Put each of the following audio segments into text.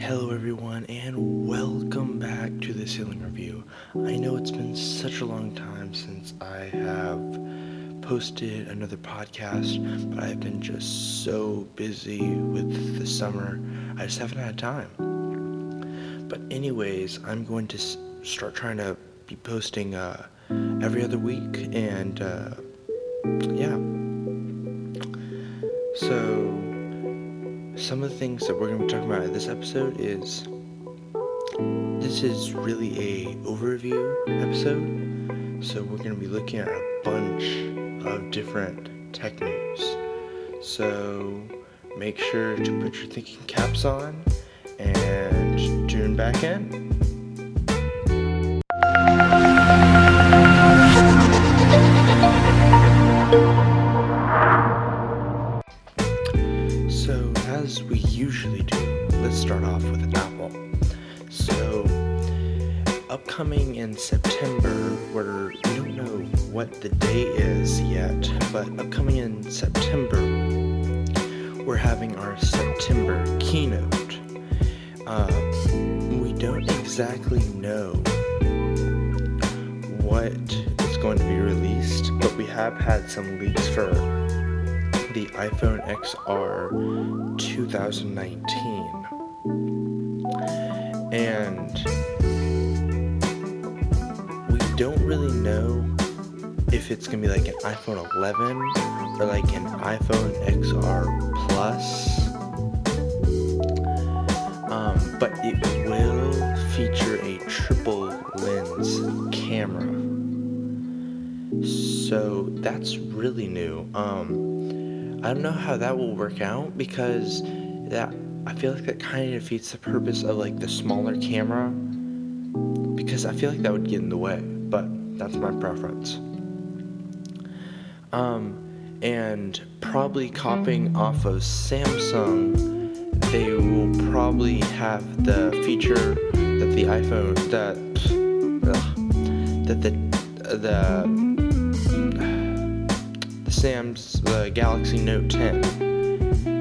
Hello, everyone, and welcome back to the Ceiling Review. I know it's been such a long time since I have posted another podcast, but I've been just so busy with the summer, I just haven't had time. But, anyways, I'm going to start trying to be posting uh, every other week, and uh, yeah. So, some of the things that we're going to be talking about in this episode is this is really a overview episode. So we're going to be looking at a bunch of different tech news so make sure to put your thinking caps on and tune back in Apple. So, upcoming in September, where we don't know what the day is yet, but upcoming in September, we're having our September keynote. Uh, we don't exactly know what is going to be released, but we have had some leaks for the iPhone XR 2019. And we don't really know if it's going to be like an iPhone 11 or like an iPhone XR Plus. Um, but it will feature a triple lens camera. So that's really new. Um, I don't know how that will work out because I feel like that kind of defeats the purpose of like the smaller camera because I feel like that would get in the way, but that's my preference. Um, and probably copying off of Samsung, they will probably have the feature that the iPhone that ugh, that the the the Sam's the Galaxy Note 10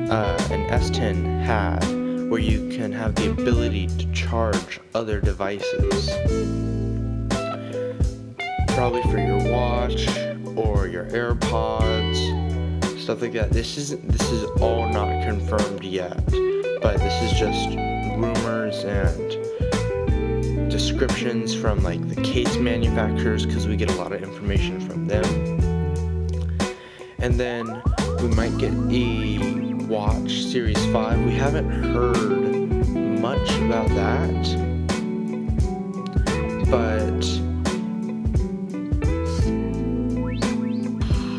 uh, and S10 had, where you can have the ability to charge other devices, probably for your watch or your AirPods, stuff like that. This isn't. this is all not confirmed yet, but this is just rumors and descriptions from like the case manufacturers because we get a lot of information from them and then we might get a watch series 5 we haven't heard much about that but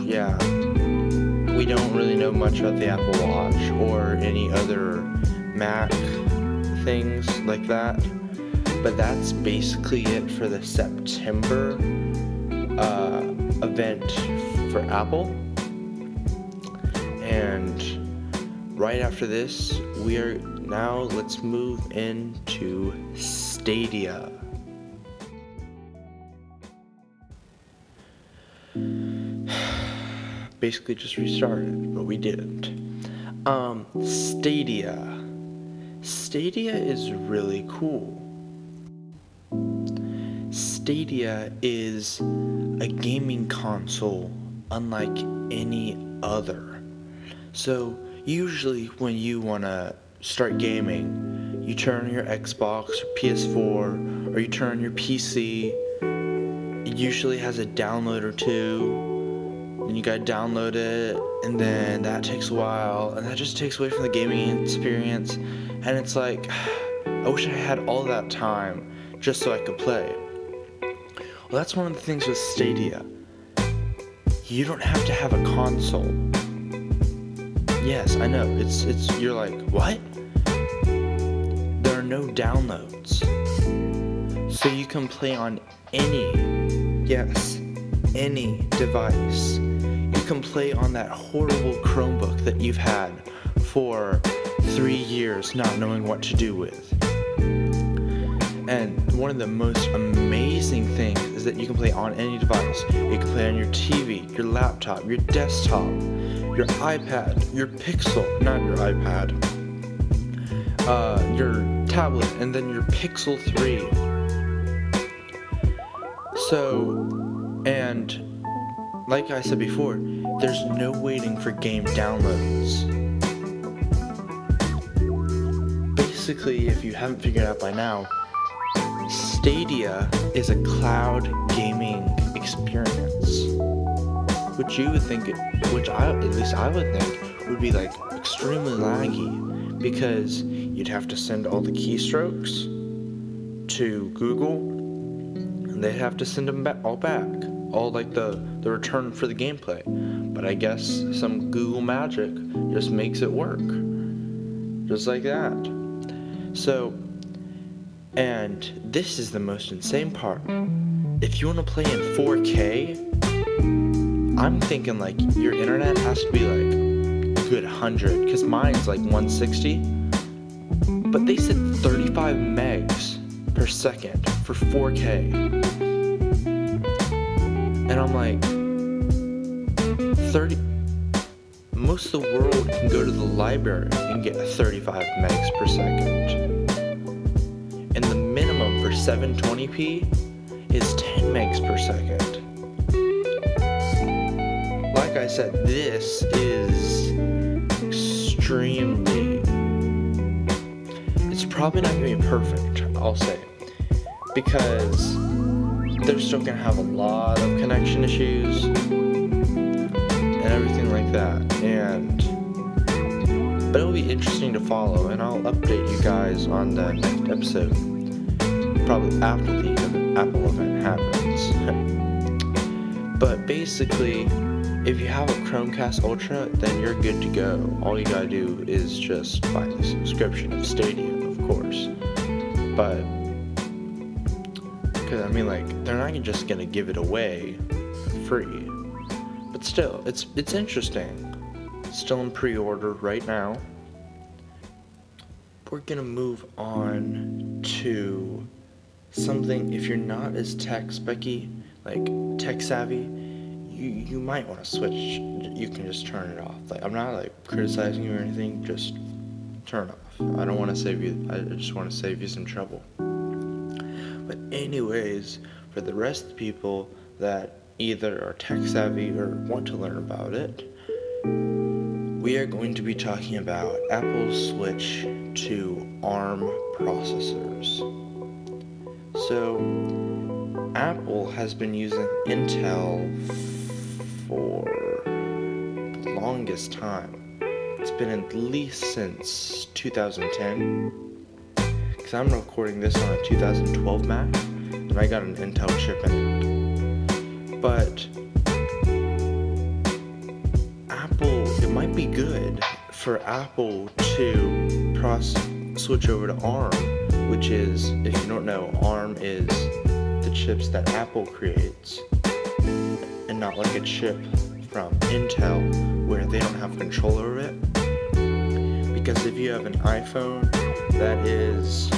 yeah we don't really know much about the apple watch or any other mac things like that but that's basically it for the september uh, event for apple. And right after this, we are now let's move into Stadia. Basically, just restarted, but we didn't. Um, Stadia. Stadia is really cool. Stadia is a gaming console unlike any other. So, usually when you want to start gaming, you turn your Xbox or PS4 or you turn your PC. It usually has a download or two. And you gotta download it, and then that takes a while, and that just takes away from the gaming experience. And it's like, I wish I had all that time just so I could play. Well, that's one of the things with Stadia. You don't have to have a console. Yes, I know. It's it's you're like, "What?" There are no downloads. So you can play on any yes, any device. You can play on that horrible Chromebook that you've had for 3 years not knowing what to do with. And one of the most amazing things is that you can play on any device. You can play on your TV, your laptop, your desktop, your iPad, your Pixel, not your iPad. uh, your tablet and then your Pixel 3. So, and like I said before, there's no waiting for game downloads. Basically, if you haven't figured it out by now, Stadia is a cloud gaming experience, which you would think, which I at least I would think would be like extremely laggy because you'd have to send all the keystrokes to Google, and they'd have to send them back all back, all like the the return for the gameplay. But I guess some Google magic just makes it work, just like that. So and this is the most insane part. If you want to play in 4K, I'm thinking like your internet has to be like good 100 because mine's like 160. But they said 35 megs per second for 4K. And I'm like, 30. Most of the world can go to the library and get 35 megs per second 720p is 10 megs per second. Like I said, this is extremely. It's probably not gonna be perfect, I'll say, because they're still gonna have a lot of connection issues and everything like that. And but it'll be interesting to follow, and I'll update you guys on the next episode, probably after the Apple event happens. but basically, if you have a Chromecast Ultra, then you're good to go. All you gotta do is just buy the subscription of Stadium, of course. But, because I mean, like, they're not just gonna give it away free. But still, it's it's interesting still in pre-order right now. We're gonna move on to something. If you're not as tech specky, like tech savvy, you you might want to switch. You can just turn it off. Like I'm not like criticizing you or anything. Just turn off. I don't want to save you. I just want to save you some trouble. But anyways, for the rest of the people that either are tech savvy or want to learn about it, we are going to be talking about Apple's switch to ARM processors. So, Apple has been using Intel for the longest time. It's been at least since 2010. Because I'm recording this on a 2012 Mac, and I got an Intel chip in it. But Apple, it might be good for Apple to pros- switch over to ARM, which is, if you don't know, ARM is the chips that Apple creates, and not like a chip from Intel where they don't have control over it. Because if you have an iPhone that is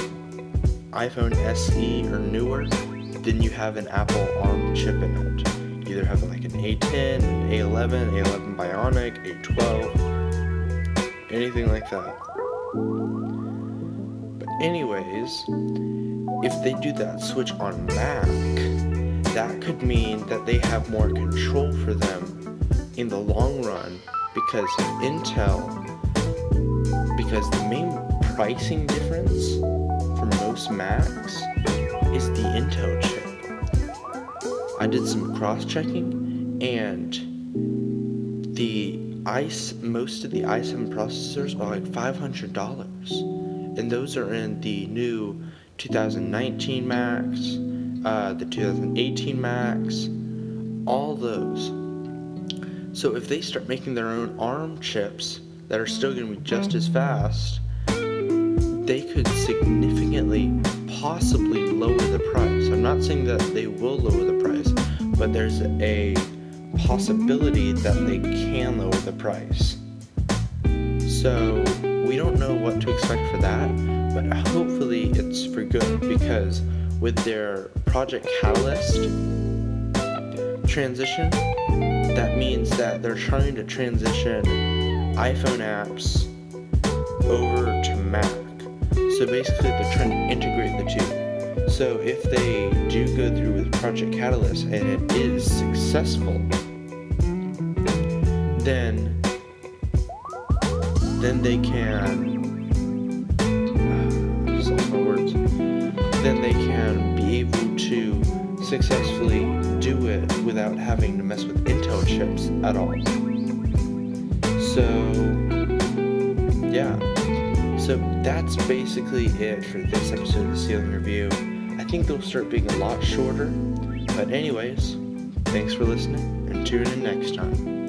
iPhone SE or newer, then you have an Apple ARM chip in it either have like an A10, an A11, A11 Bionic, A12, anything like that. Anyways, if they do that switch on Mac, that could mean that they have more control for them in the long run because Intel, because the main pricing difference for most Macs is the Intel chip. I did some cross checking and the ice most of the i7 processors are like $500 and those are in the new 2019 Macs, uh, the 2018 Macs, all those. So if they start making their own ARM chips that are still going to be just as fast, they could significantly, possibly lower the price. I'm not saying that they will lower the price, but there's a possibility that they can lower the price. So we don't know what to expect for that, but hopefully it's for good because with their Project Catalyst transition, that means that they're trying to transition iPhone apps over to Mac. So basically, they're trying to integrate the two. So if they do go through with Project Catalyst and it is successful, then then they can uh, my words. Then they can be able to successfully do it without having to mess with Intel chips at all. So yeah. So that's basically it for this episode of the Ceiling Review. I think they'll start being a lot shorter. But anyways, thanks for listening and tune in next time.